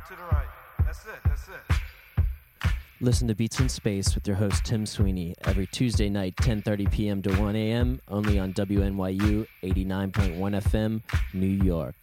out to the right. That's it. That's it. Listen to Beats in Space with your host Tim Sweeney every Tuesday night, 10:30 p.m. to 1 a.m. only on WNYU 89.1 FM, New York.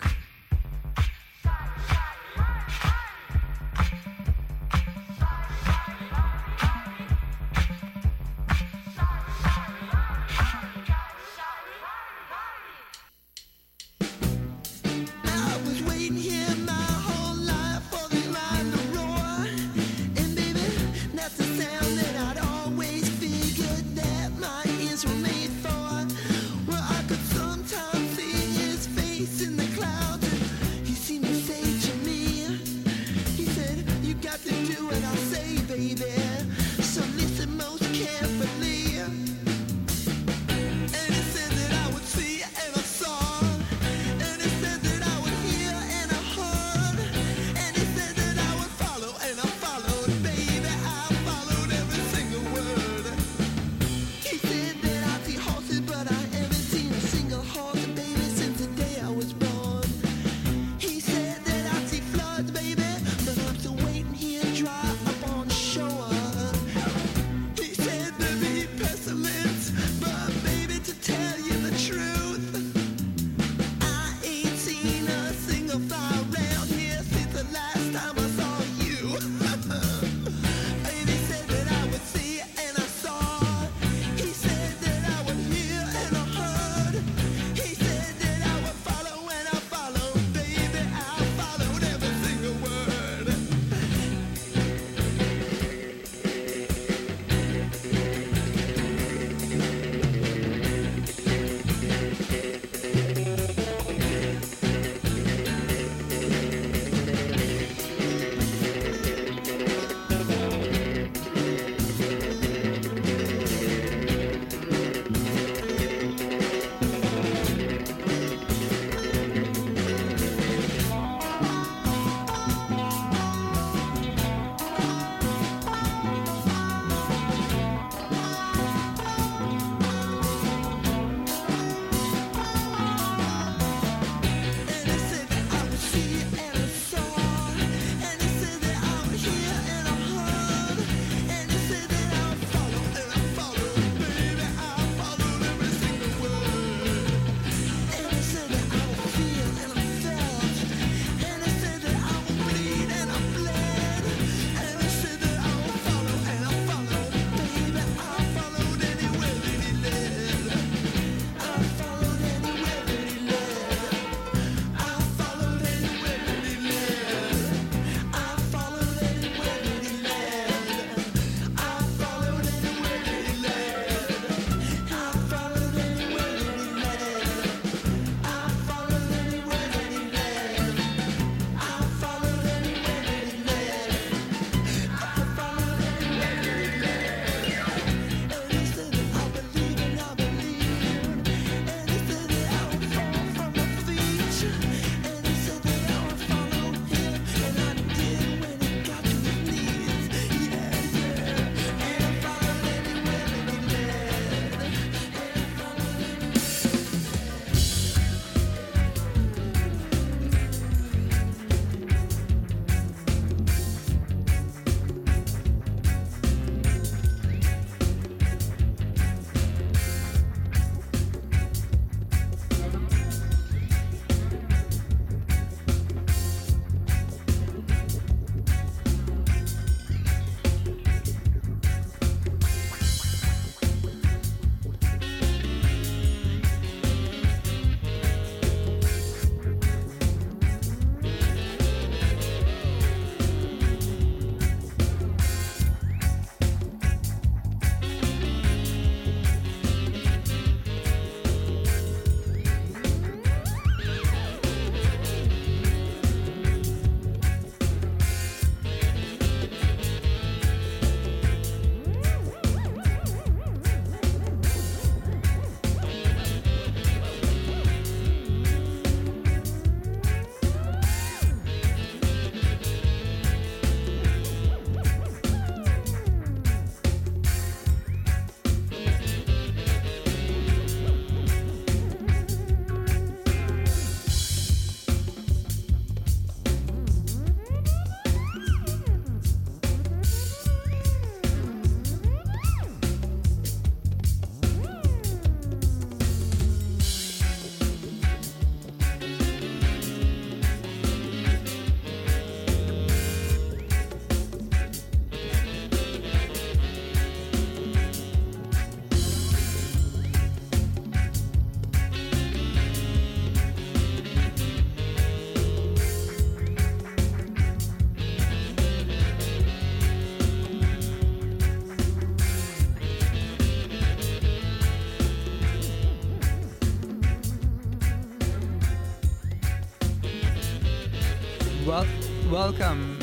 Welcome.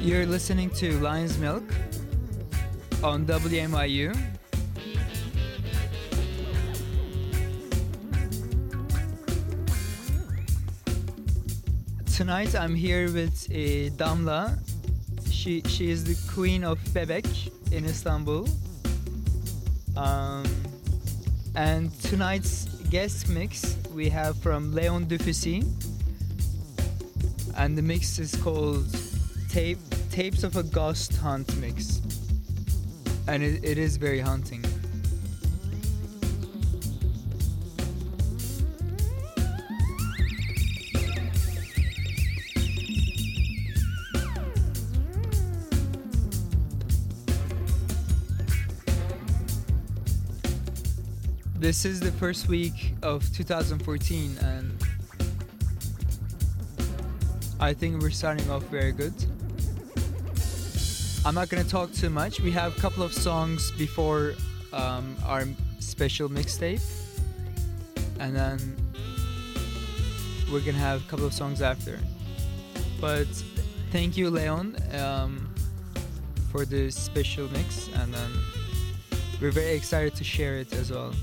You're listening to Lion's Milk on WNYU. Tonight I'm here with uh, Damla. She she is the queen of Bebek in Istanbul. Um, and tonight's guest mix we have from Leon Dufficy. And the mix is called Tape Tapes of a Ghost Hunt Mix. And it, it is very haunting. This is the first week of 2014, and I think we're starting off very good. I'm not gonna talk too much. We have a couple of songs before um, our special mixtape, and then we're gonna have a couple of songs after. But thank you, Leon, um, for this special mix, and then we're very excited to share it as well.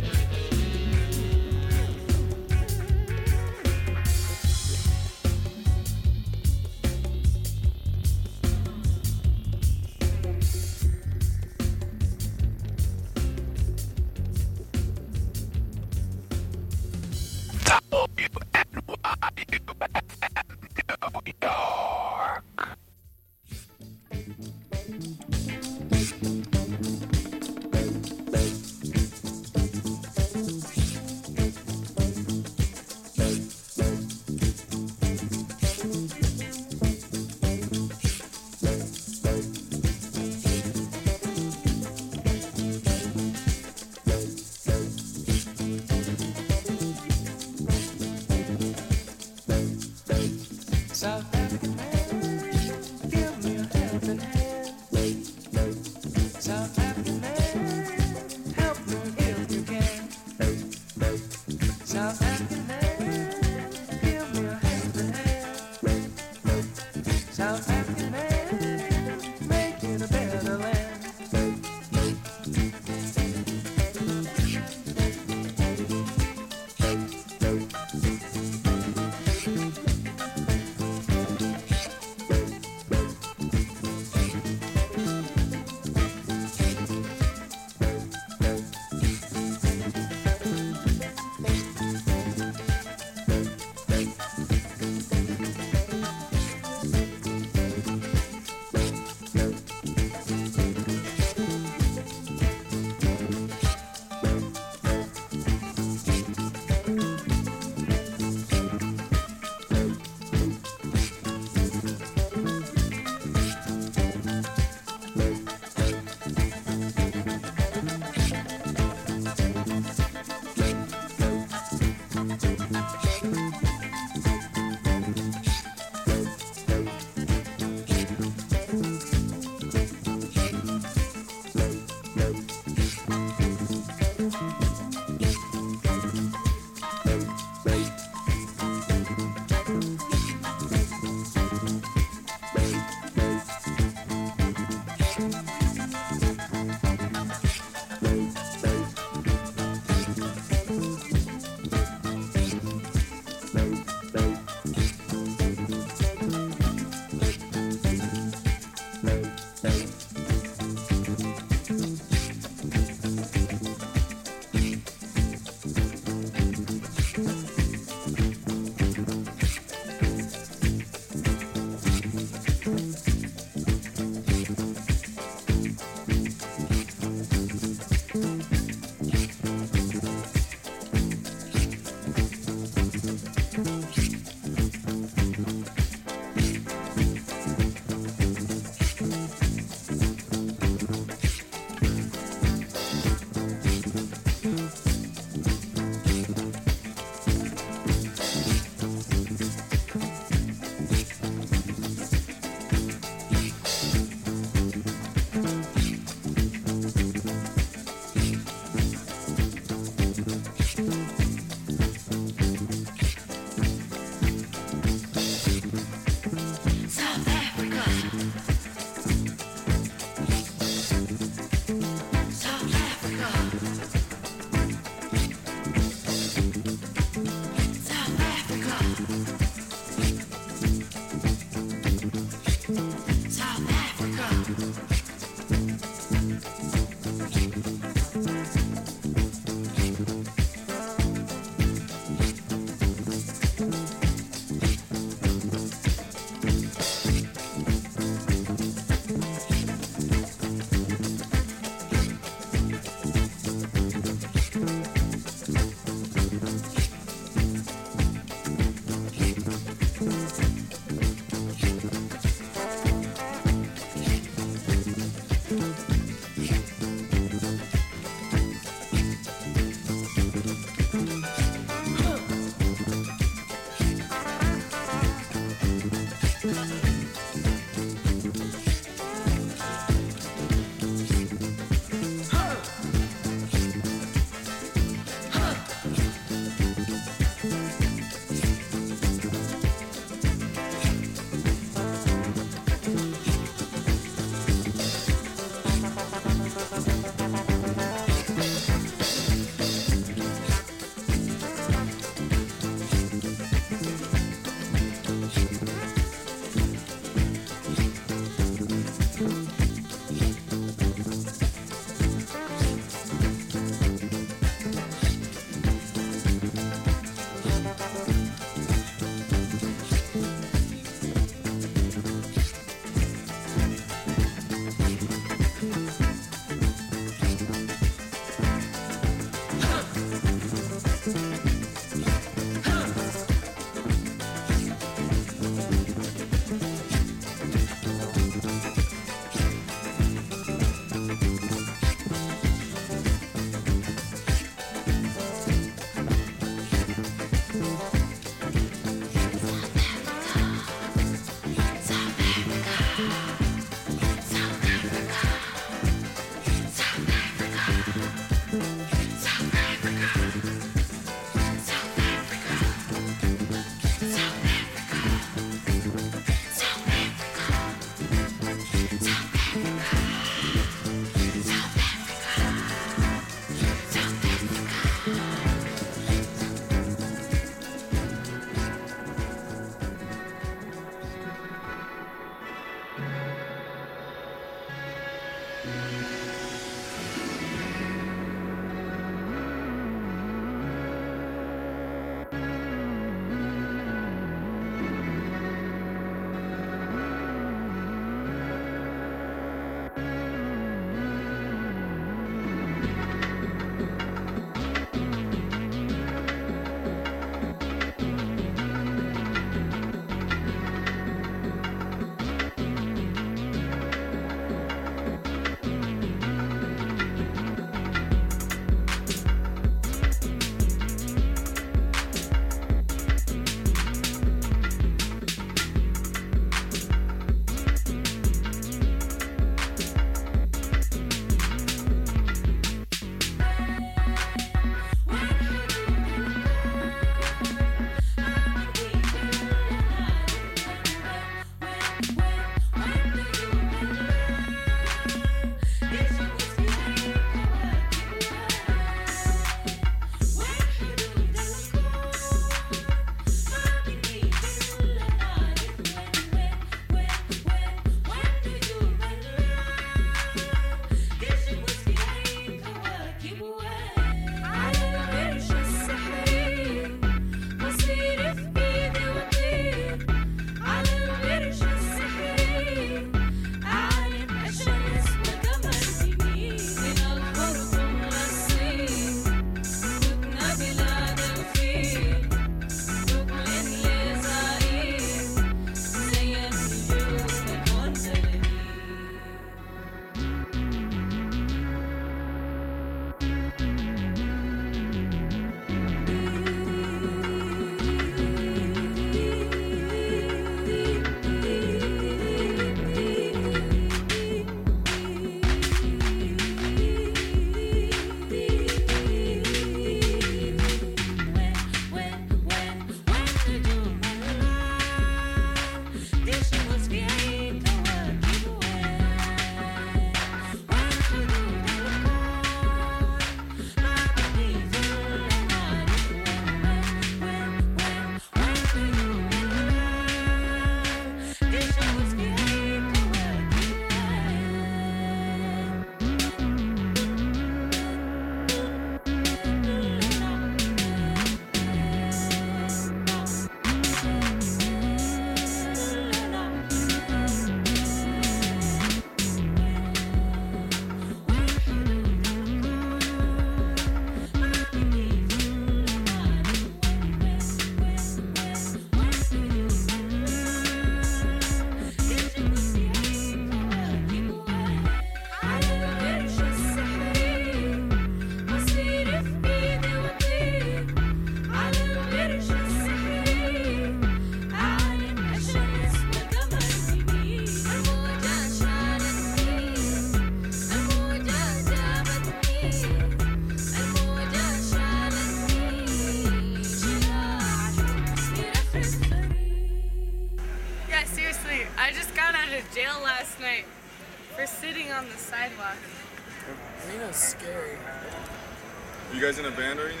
Band or anything?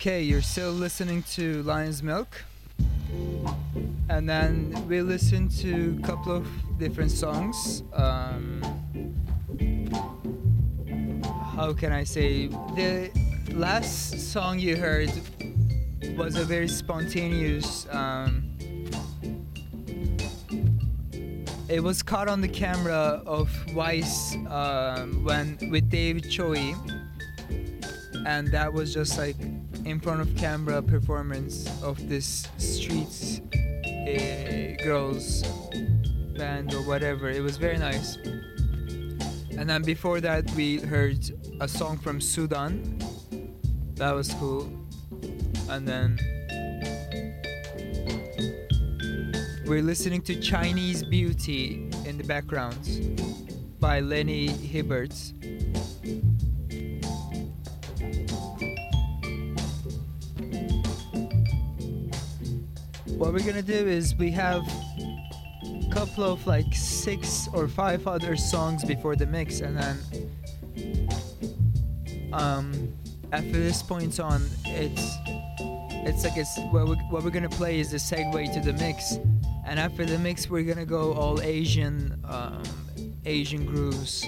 Okay, you're still listening to Lion's Milk. And then we listened to a couple of different songs. Um, how can I say? The last song you heard was a very spontaneous. Um, it was caught on the camera of Vice um, when with David Choe, and that was just like in front of camera performance of this streets uh, girls band or whatever. It was very nice. And then before that, we heard a song from Sudan. That was cool. And then we're listening to Chinese Beauty in the background by Lenny Hibbert. What we're gonna do is we have a couple of like six or five other songs before the mix, and then um, after this point on, it's it's like it's what we're, what we're gonna play is the segue to the mix, and after the mix we're gonna go all Asian um, Asian grooves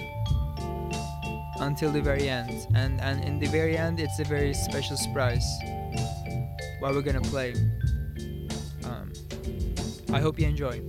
until the very end, and and in the very end it's a very special surprise. What we're gonna play. I hope you enjoy.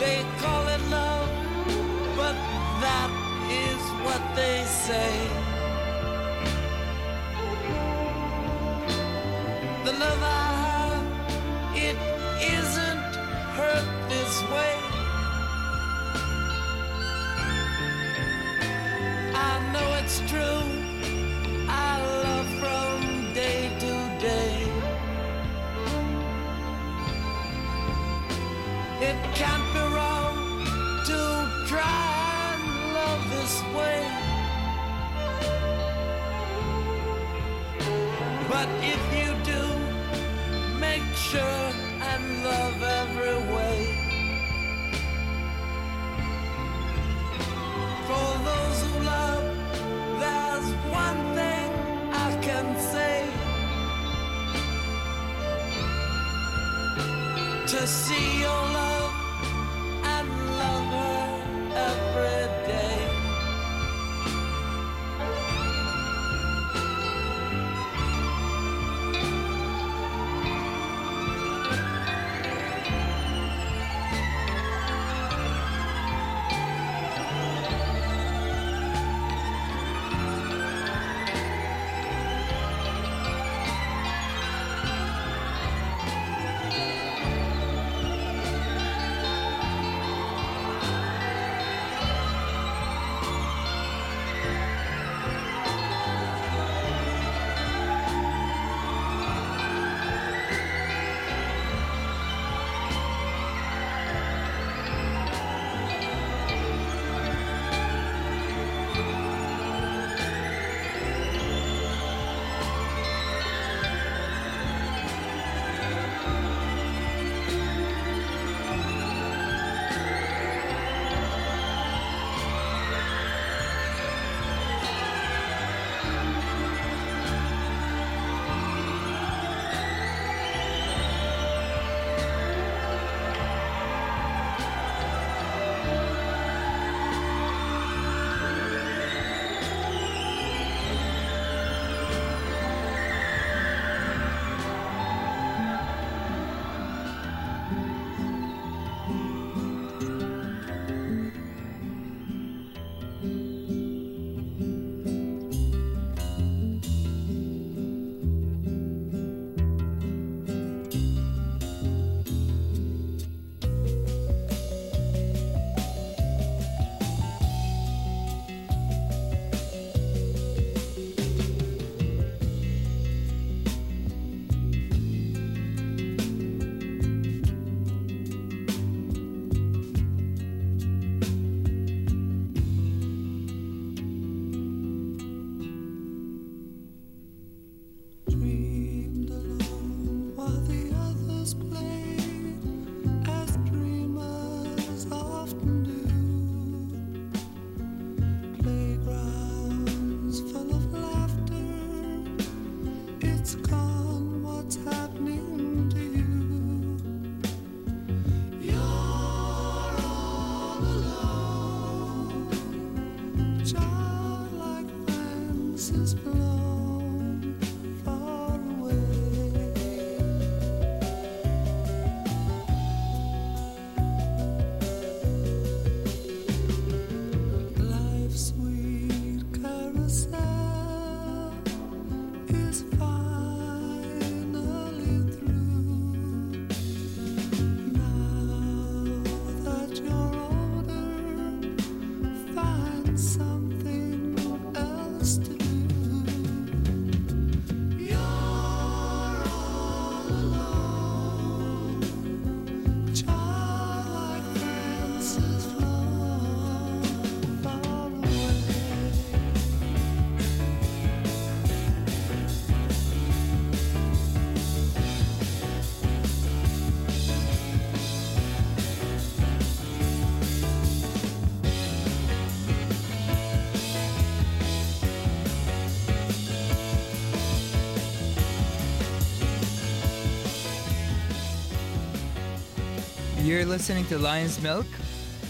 They call it love, but that is what they say. to see your love. Oh You're listening to Lion's Milk,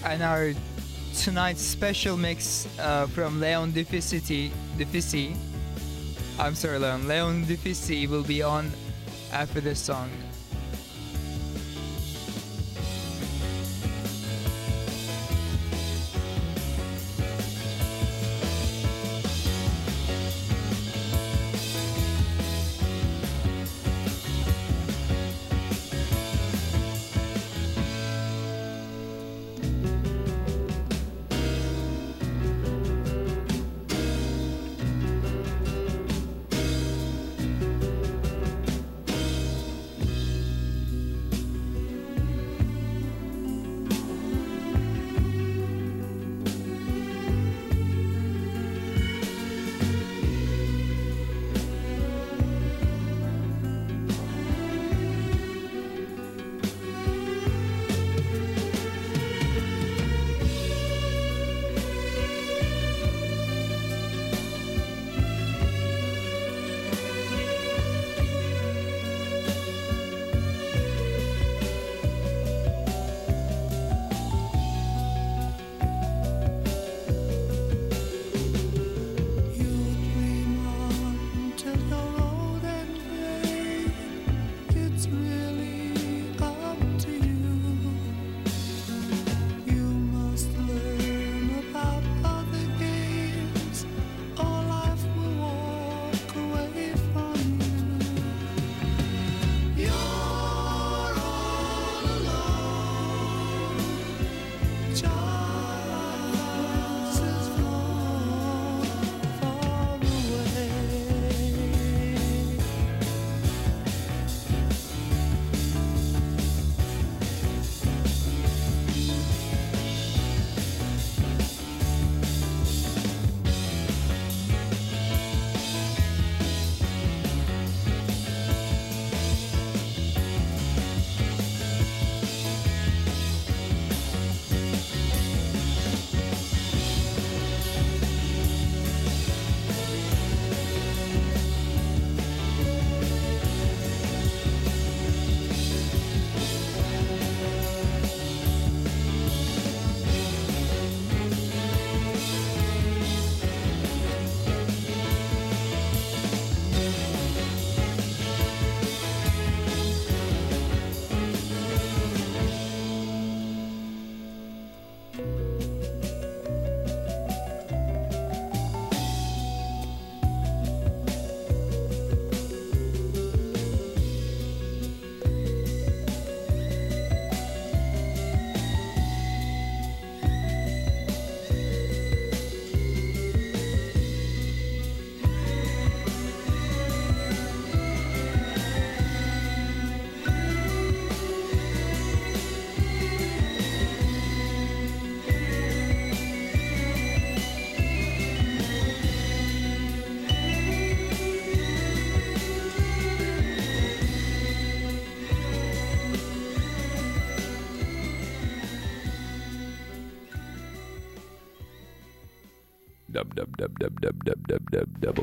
and our tonight's special mix uh, from Leon Deficity, Defici. I'm sorry, Leon. Leon Dufficy will be on after this song.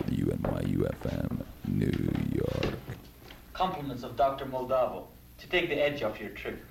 WNYUFM New York. Compliments of Dr. Moldavo to take the edge off your trip.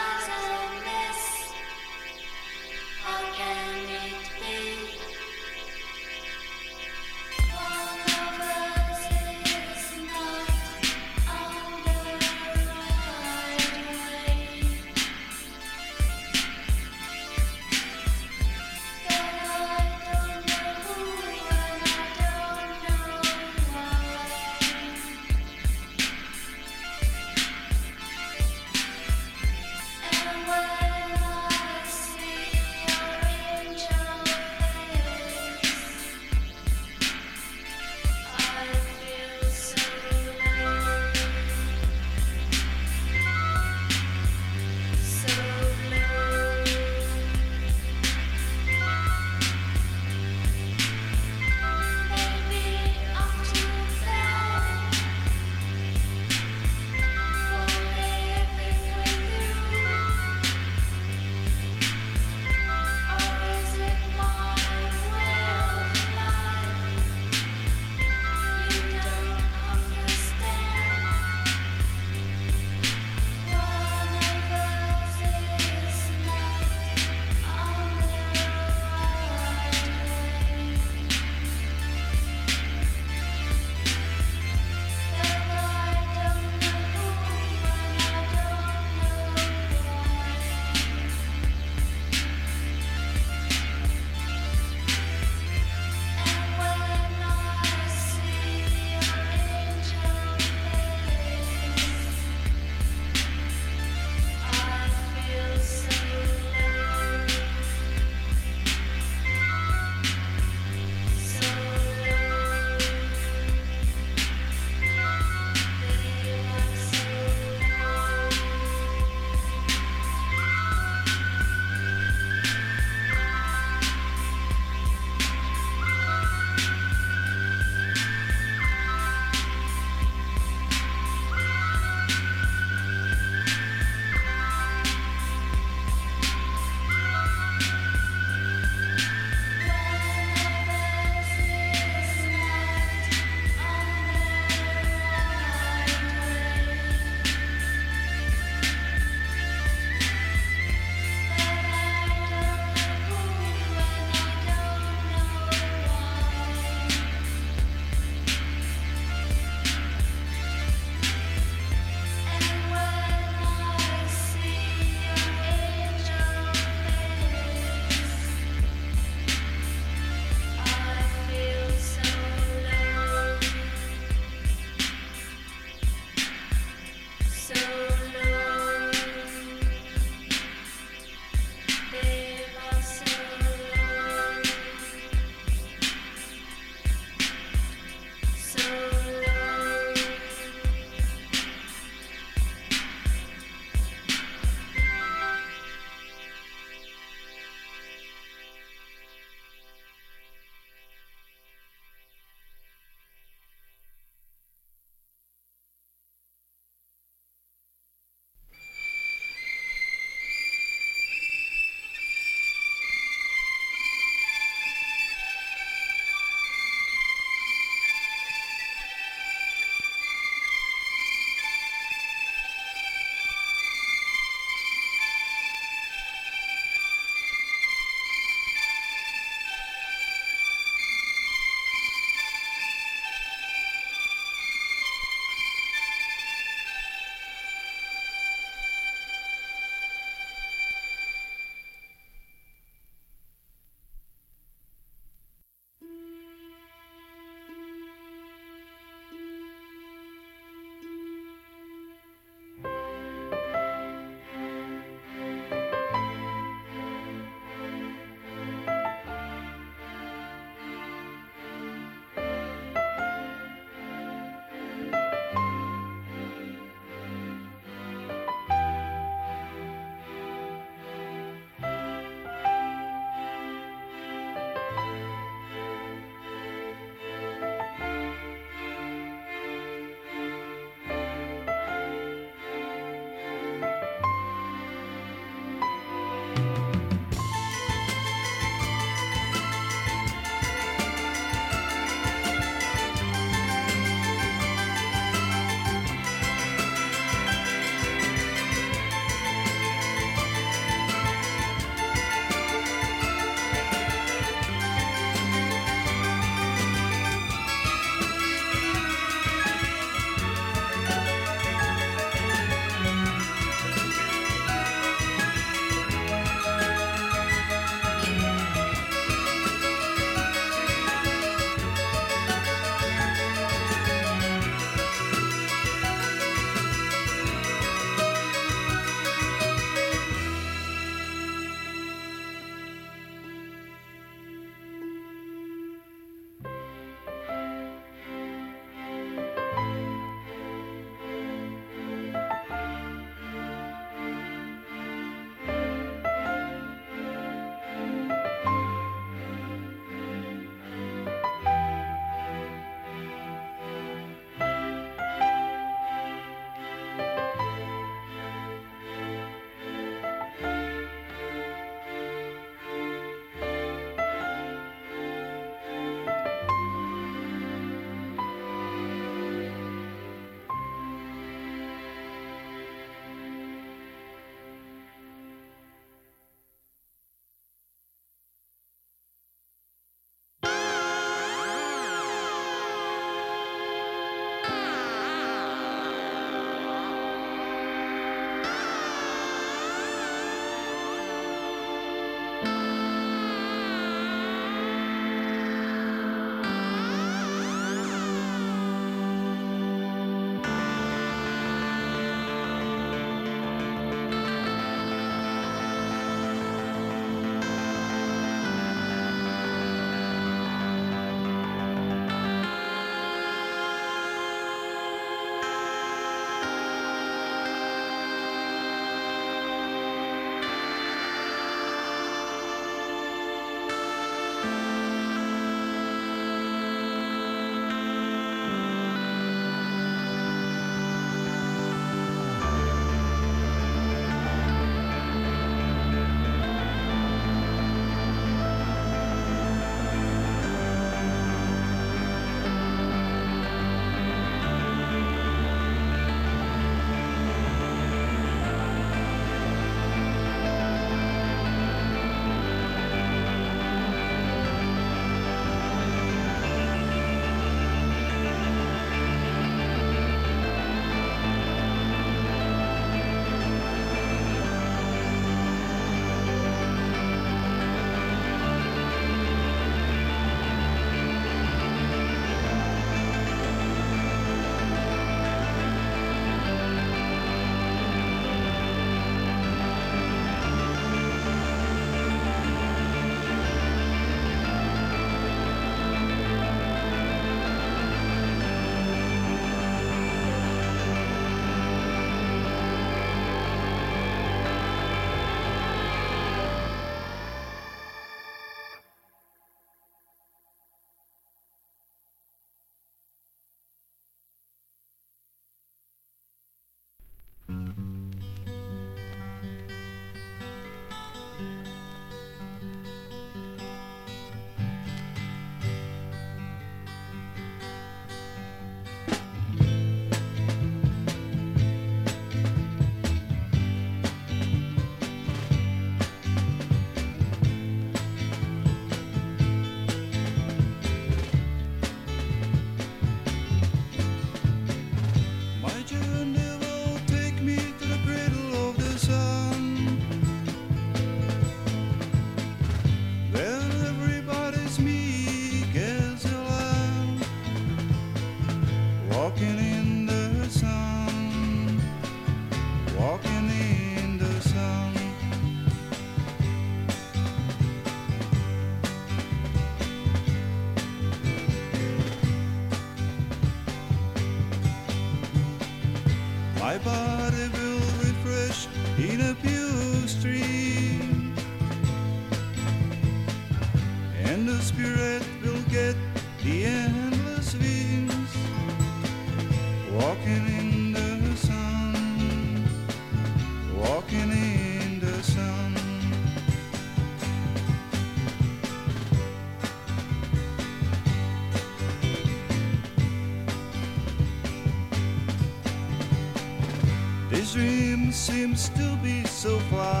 seems to be so far.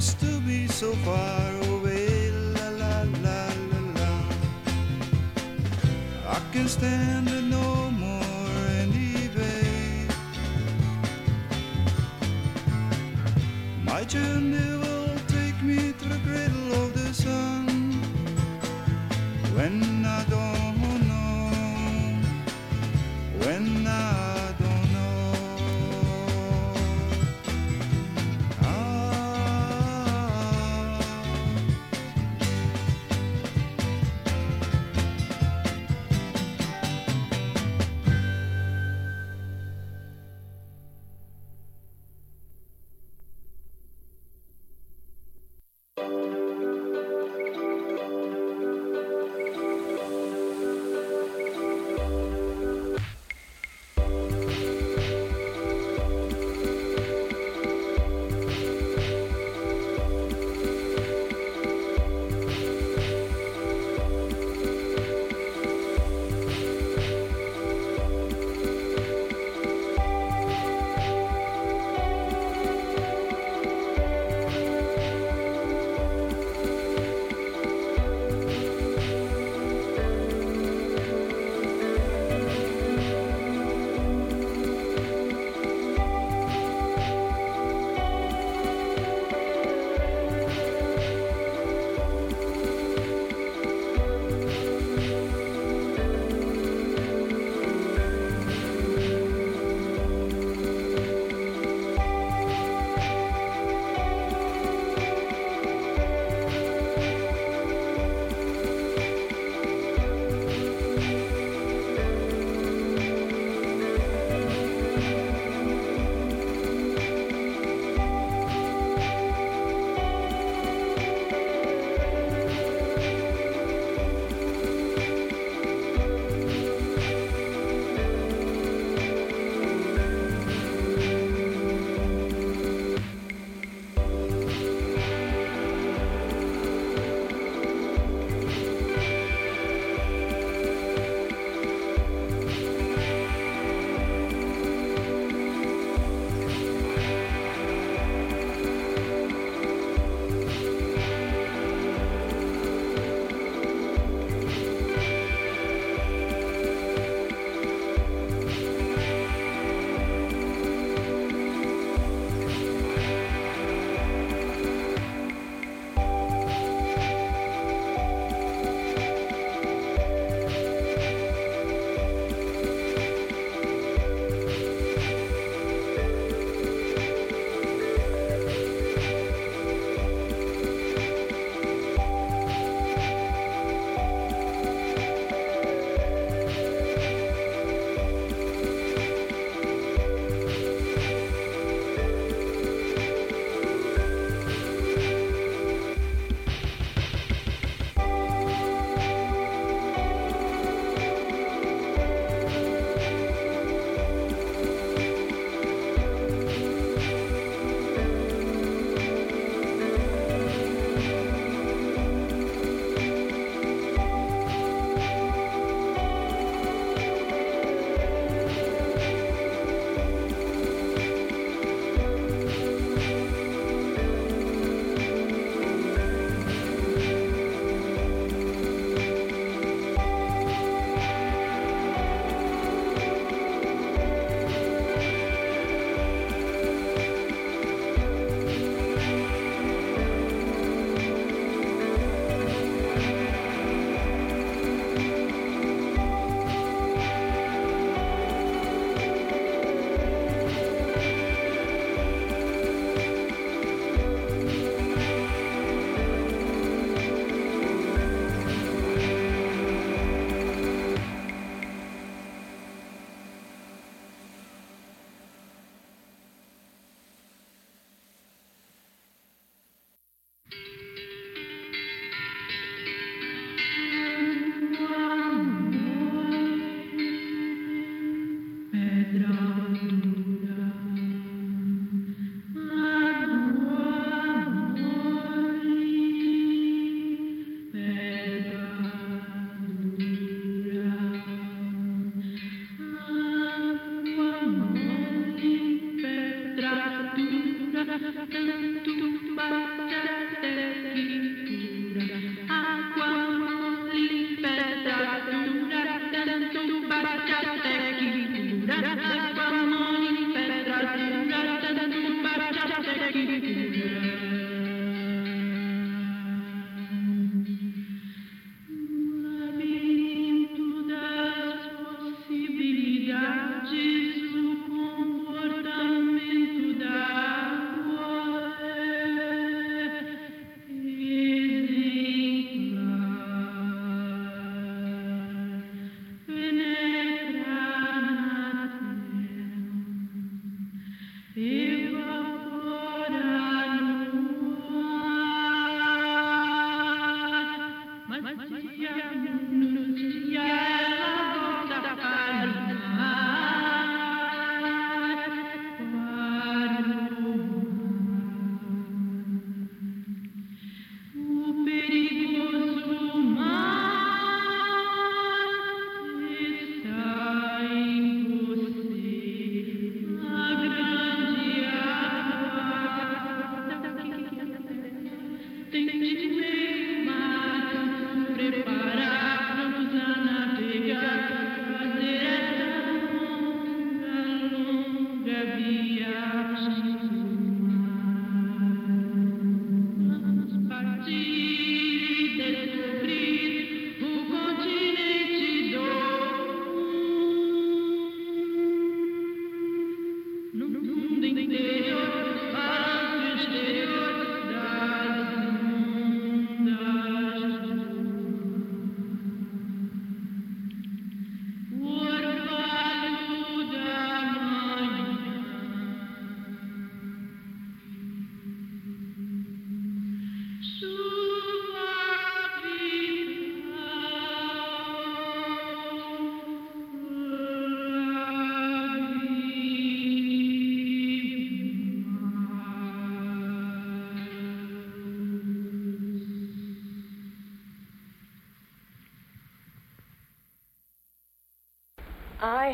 seems to be so far away. La la la la la. I can stand.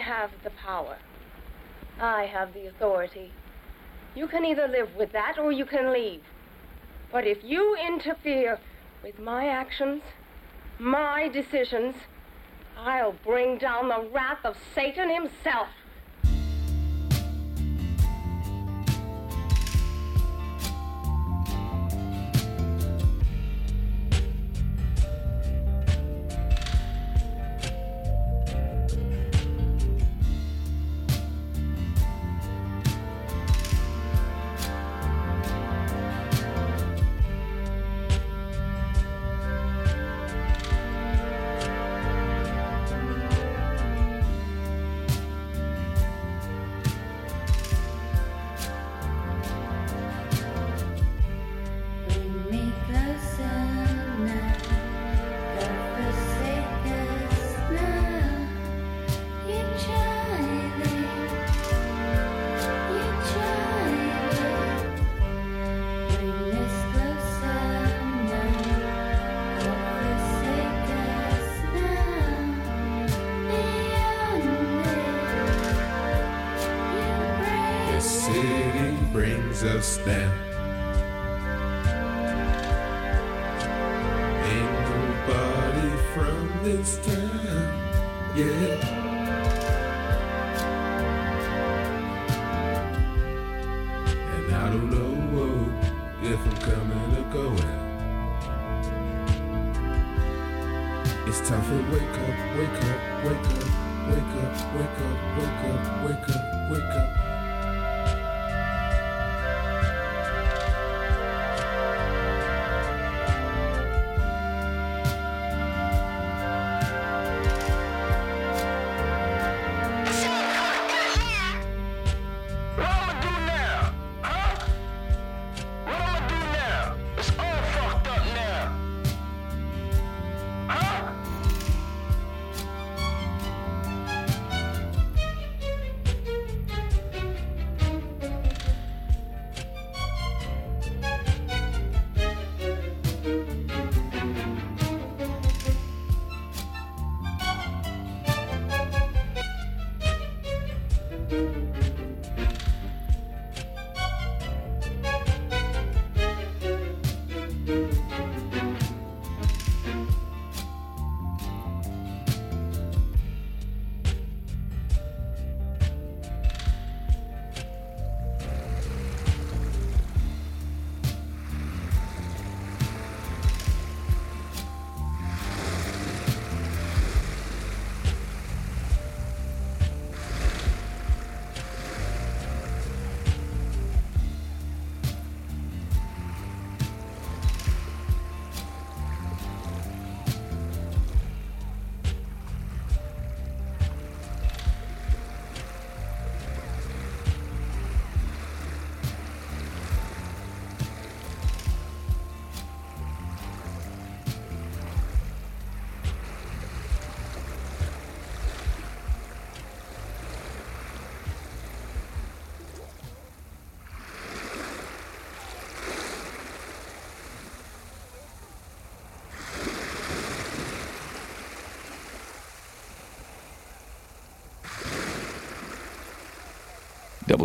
Have the power. I have the authority. You can either live with that or you can leave. But if you interfere with my actions, my decisions, I'll bring down the wrath of Satan himself. I don't oh, if I'm coming or going. It's time for wake up, wake up, wake up, wake up, wake up, wake up, wake up, wake up. Thank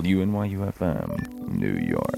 WNYU FM, um, New York.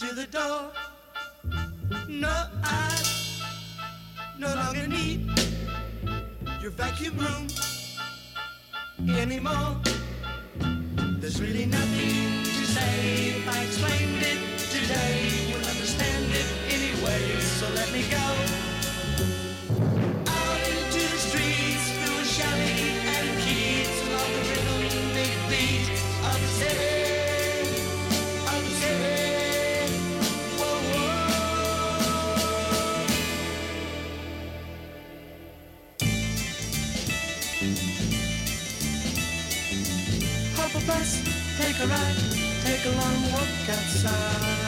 To the door. No, I no longer need your vacuum room anymore. There's really nothing to say if I explained it today. You'll understand it anyway, so let me go. A ride, take a long walk outside.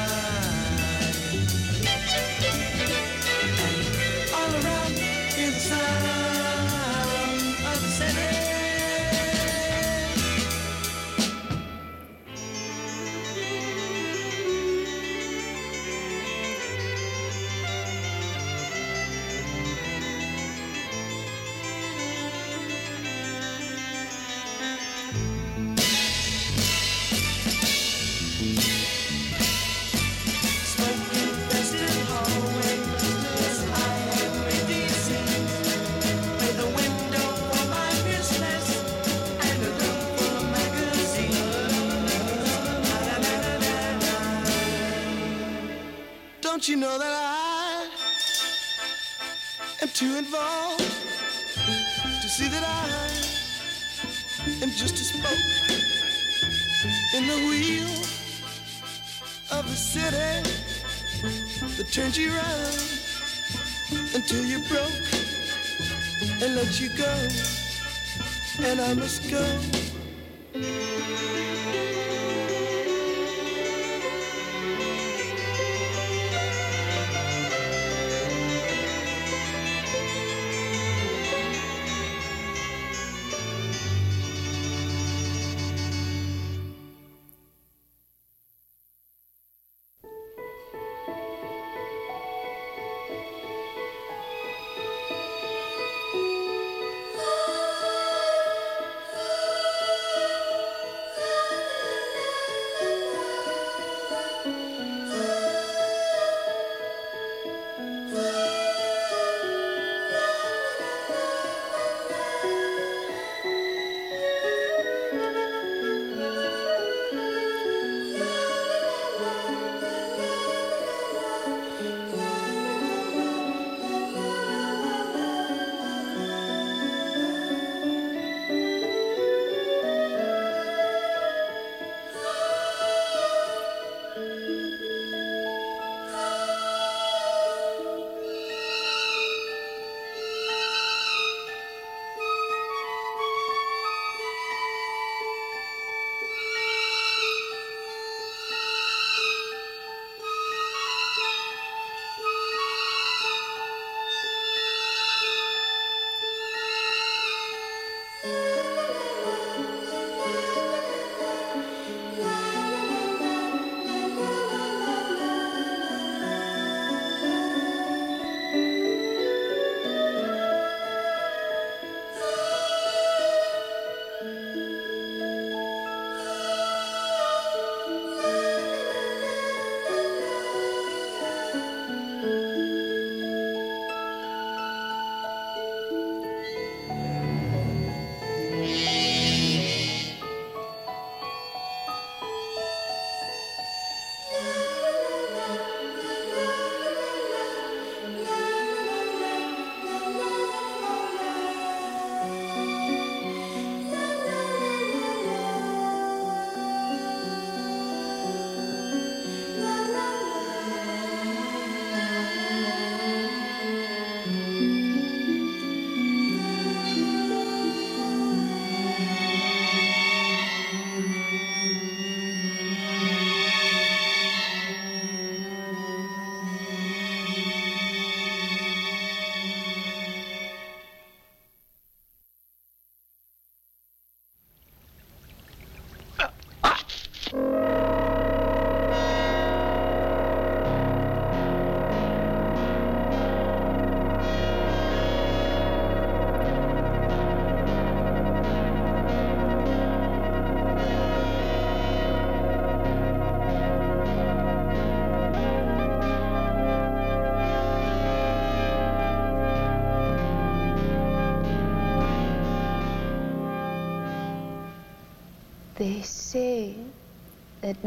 In the wheel of the city that turns you round until you're broke and let you go. And I must go.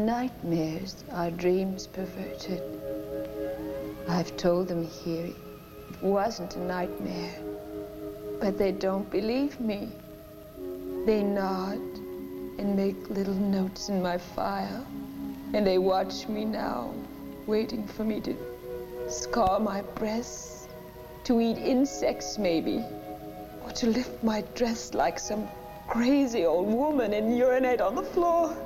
Nightmares are dreams perverted. I've told them here it wasn't a nightmare, but they don't believe me. They nod and make little notes in my file, and they watch me now, waiting for me to scar my breasts, to eat insects maybe, or to lift my dress like some crazy old woman and urinate on the floor.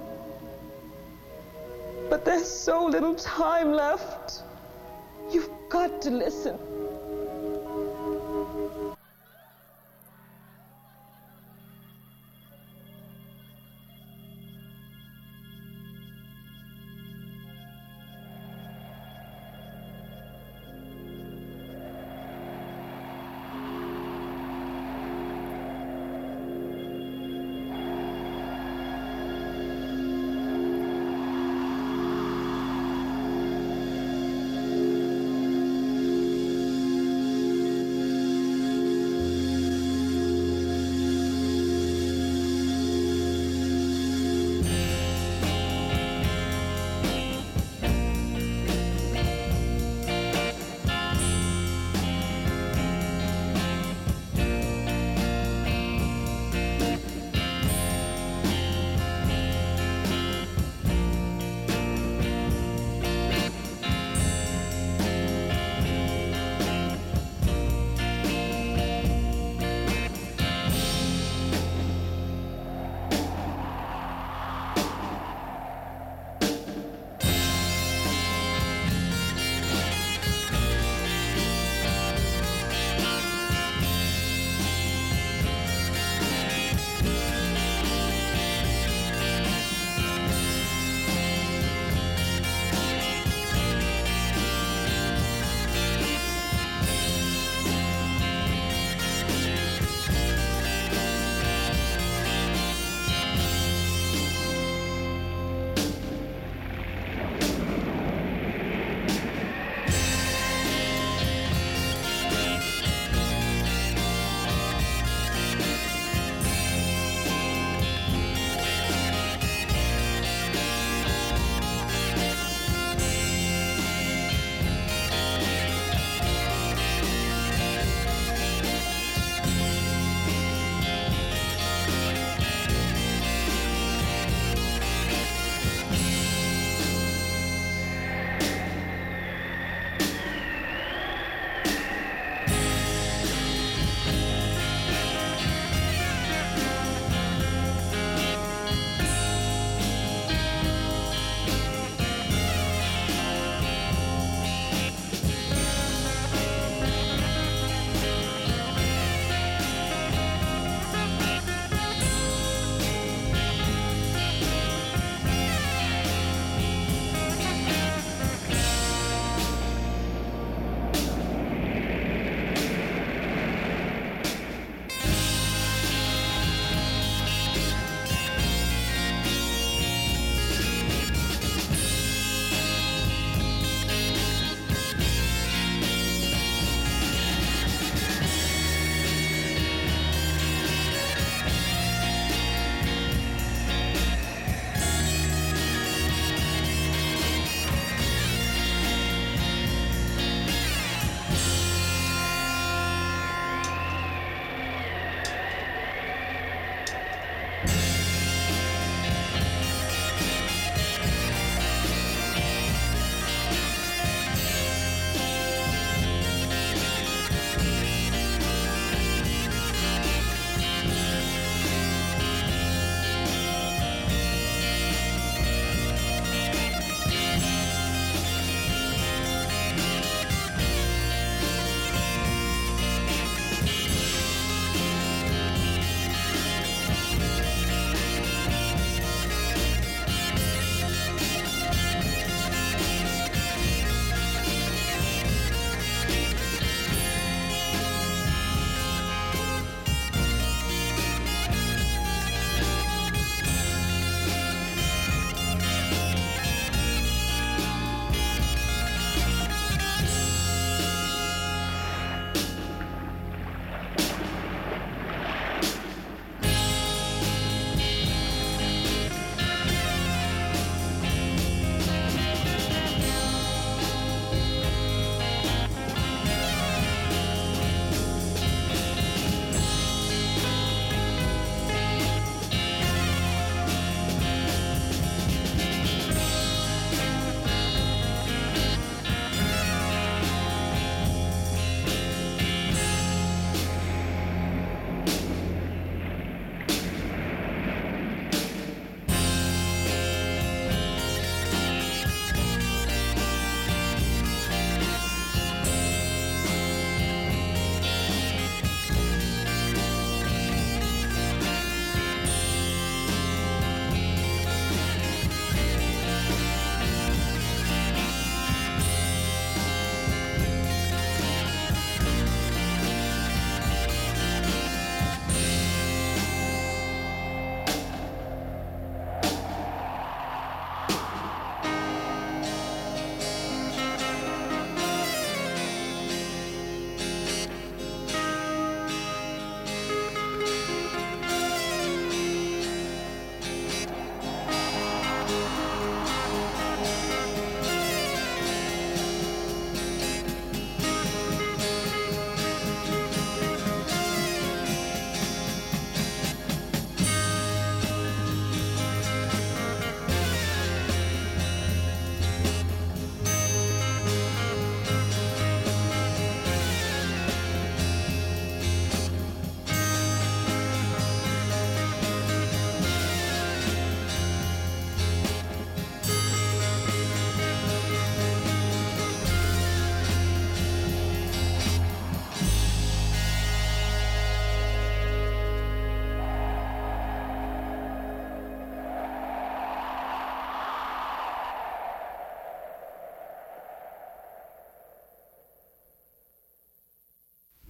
But there's so little time left. You've got to listen.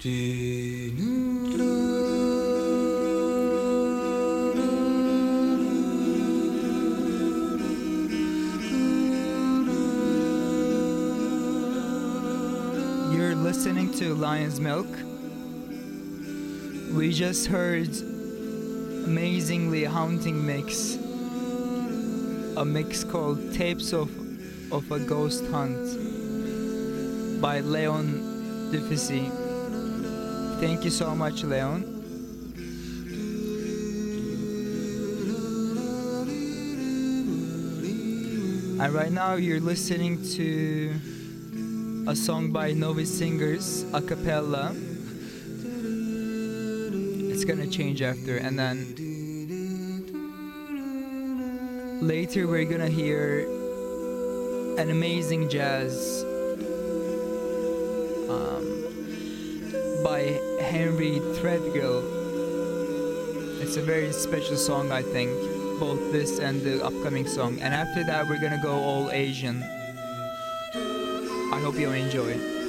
You're listening to Lion's Milk. We just heard amazingly haunting mix. A mix called Tapes of of a Ghost Hunt by Leon Dufficy. Thank you so much, Leon. And right now you're listening to a song by Novice Singers a cappella. It's gonna change after, and then later we're gonna hear an amazing jazz Henry Threadgill. It's a very special song, I think, both this and the upcoming song. And after that, we're gonna go all Asian. I hope you enjoy.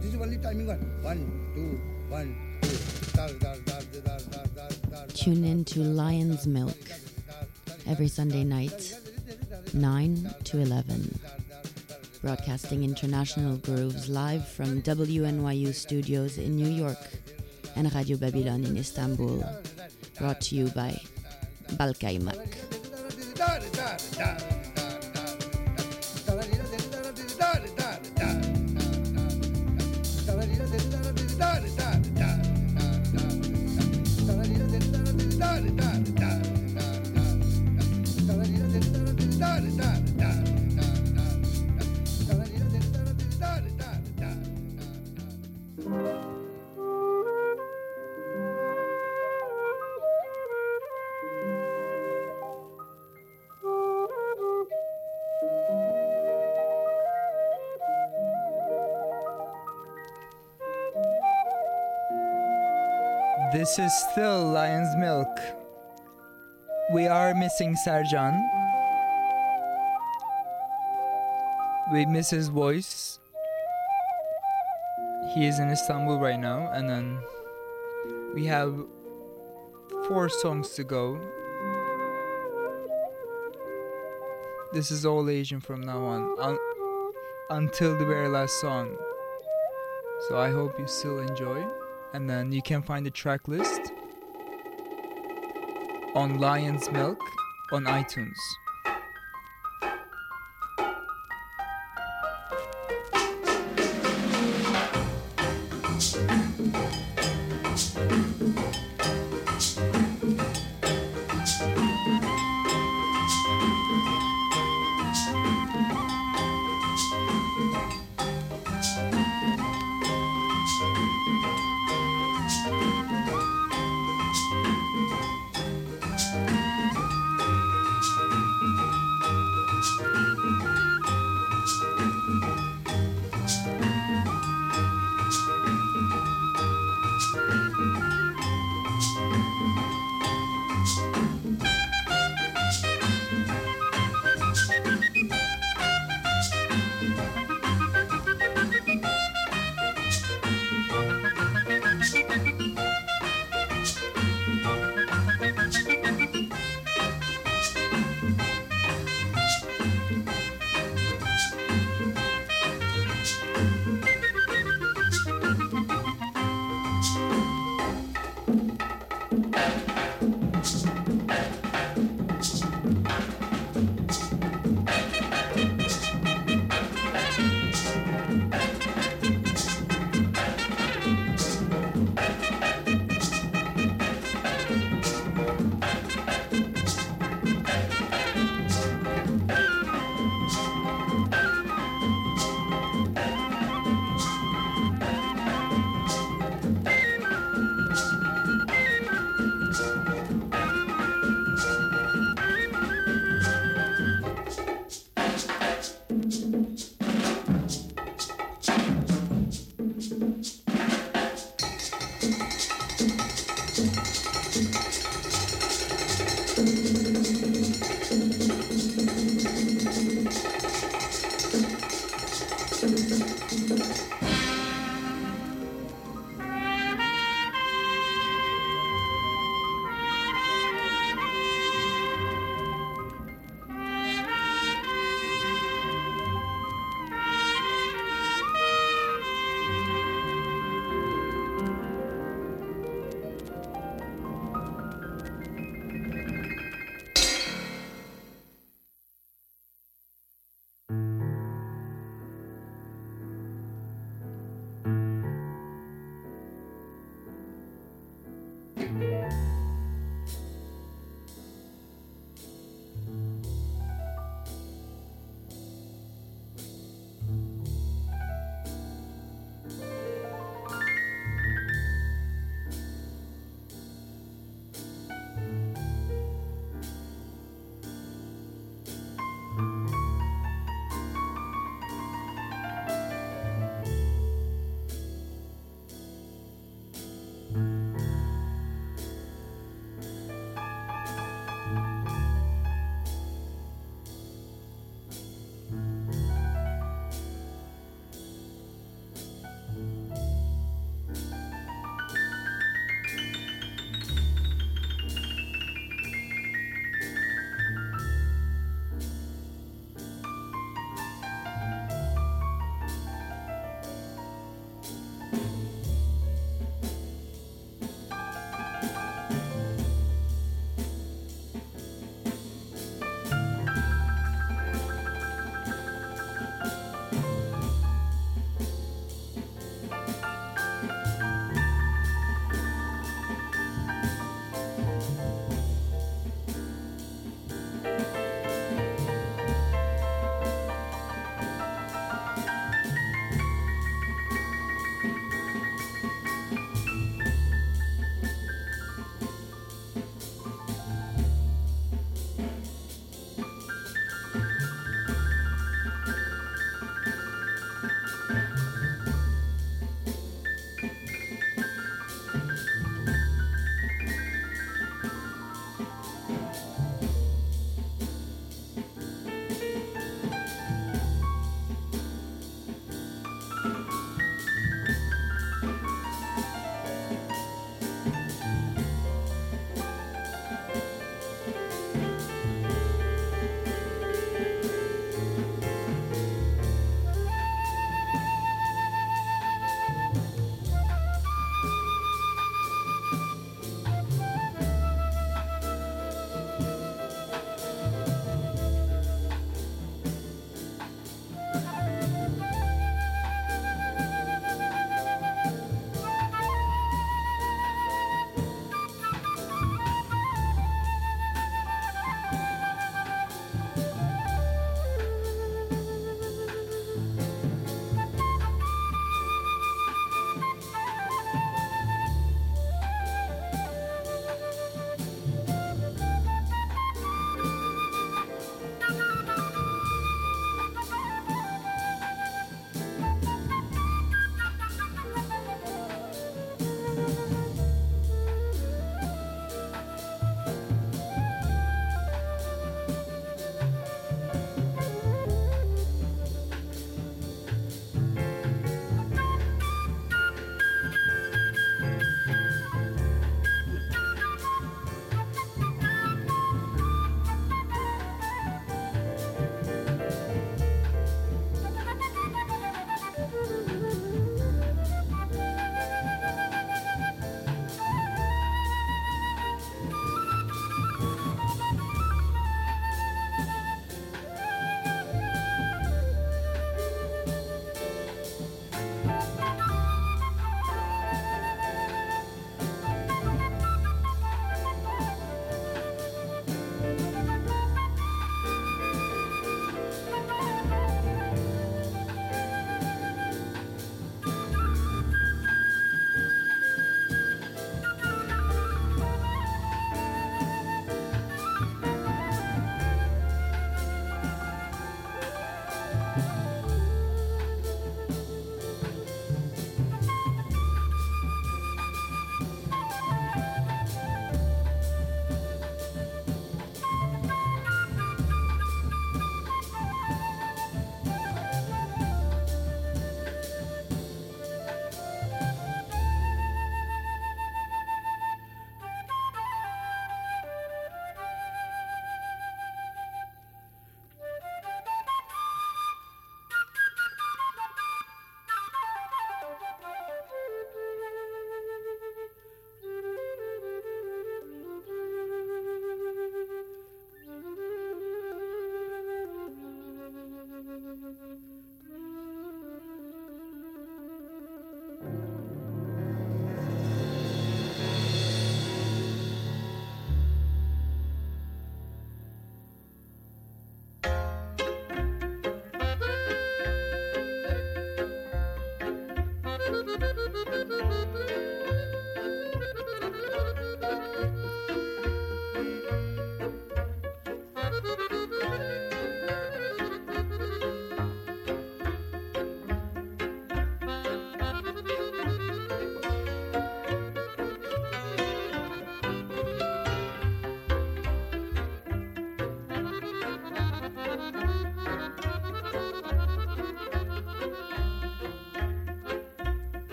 This is only timing one. One, two, one, two. Tune in to Lion's Milk every Sunday night, 9 to 11. Broadcasting international grooves live from WNYU studios in New York and Radio Babylon in Istanbul. Brought to you by Balkaymak. This is still Lion's Milk. We are missing Serjan. We miss his voice. He is in Istanbul right now, and then we have four songs to go. This is all Asian from now on, un- until the very last song. So I hope you still enjoy. And then you can find the track list on Lion's Milk on iTunes.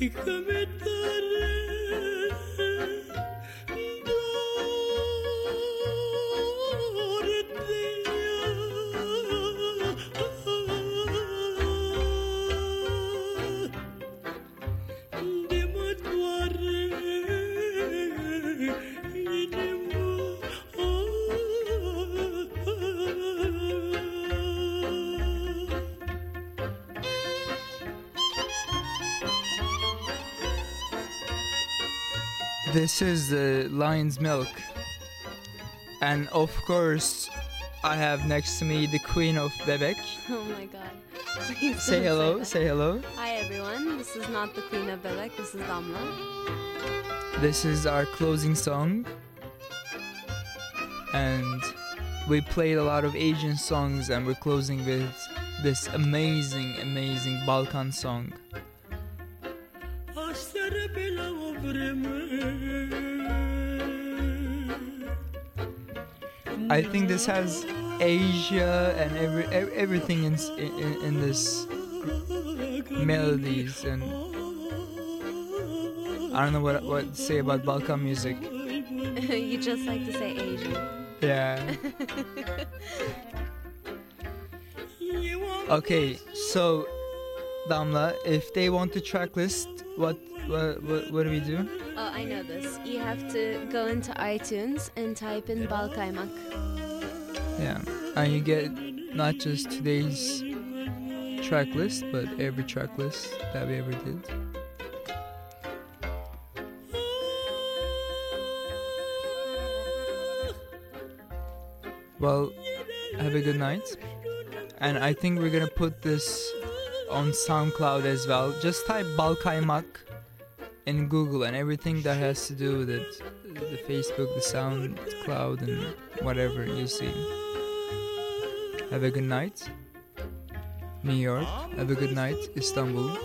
E că mi-e tare This is the lion's milk. And of course, I have next to me the queen of Bebek. Oh my god. Please Say hello, that. say hello. Hi everyone, this is not the Queen of Bebek, this is Damla. This is our closing song. And we played a lot of Asian songs, and we're closing with this amazing, amazing Balkan song. I think this has Asia and every, ev- everything in, in, in- in this melodies and I don't know what what to say about Balkan music. you just like to say Asia. Yeah. Okay, so Damla, if they want the track list, what what what, what do we do? Oh, I know this. You have to go into iTunes and type in Balkaymak. Yeah, and you get not just today's track list, but every track list that we ever did. Well, have a good night. And I think we're gonna put this on SoundCloud as well. Just type Balkaymak in Google and everything that has to do with it the Facebook, the SoundCloud, and whatever you see. Have a good night, New York. Have a good night, Istanbul.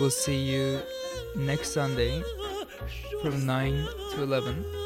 We'll see you next Sunday from 9 to 11.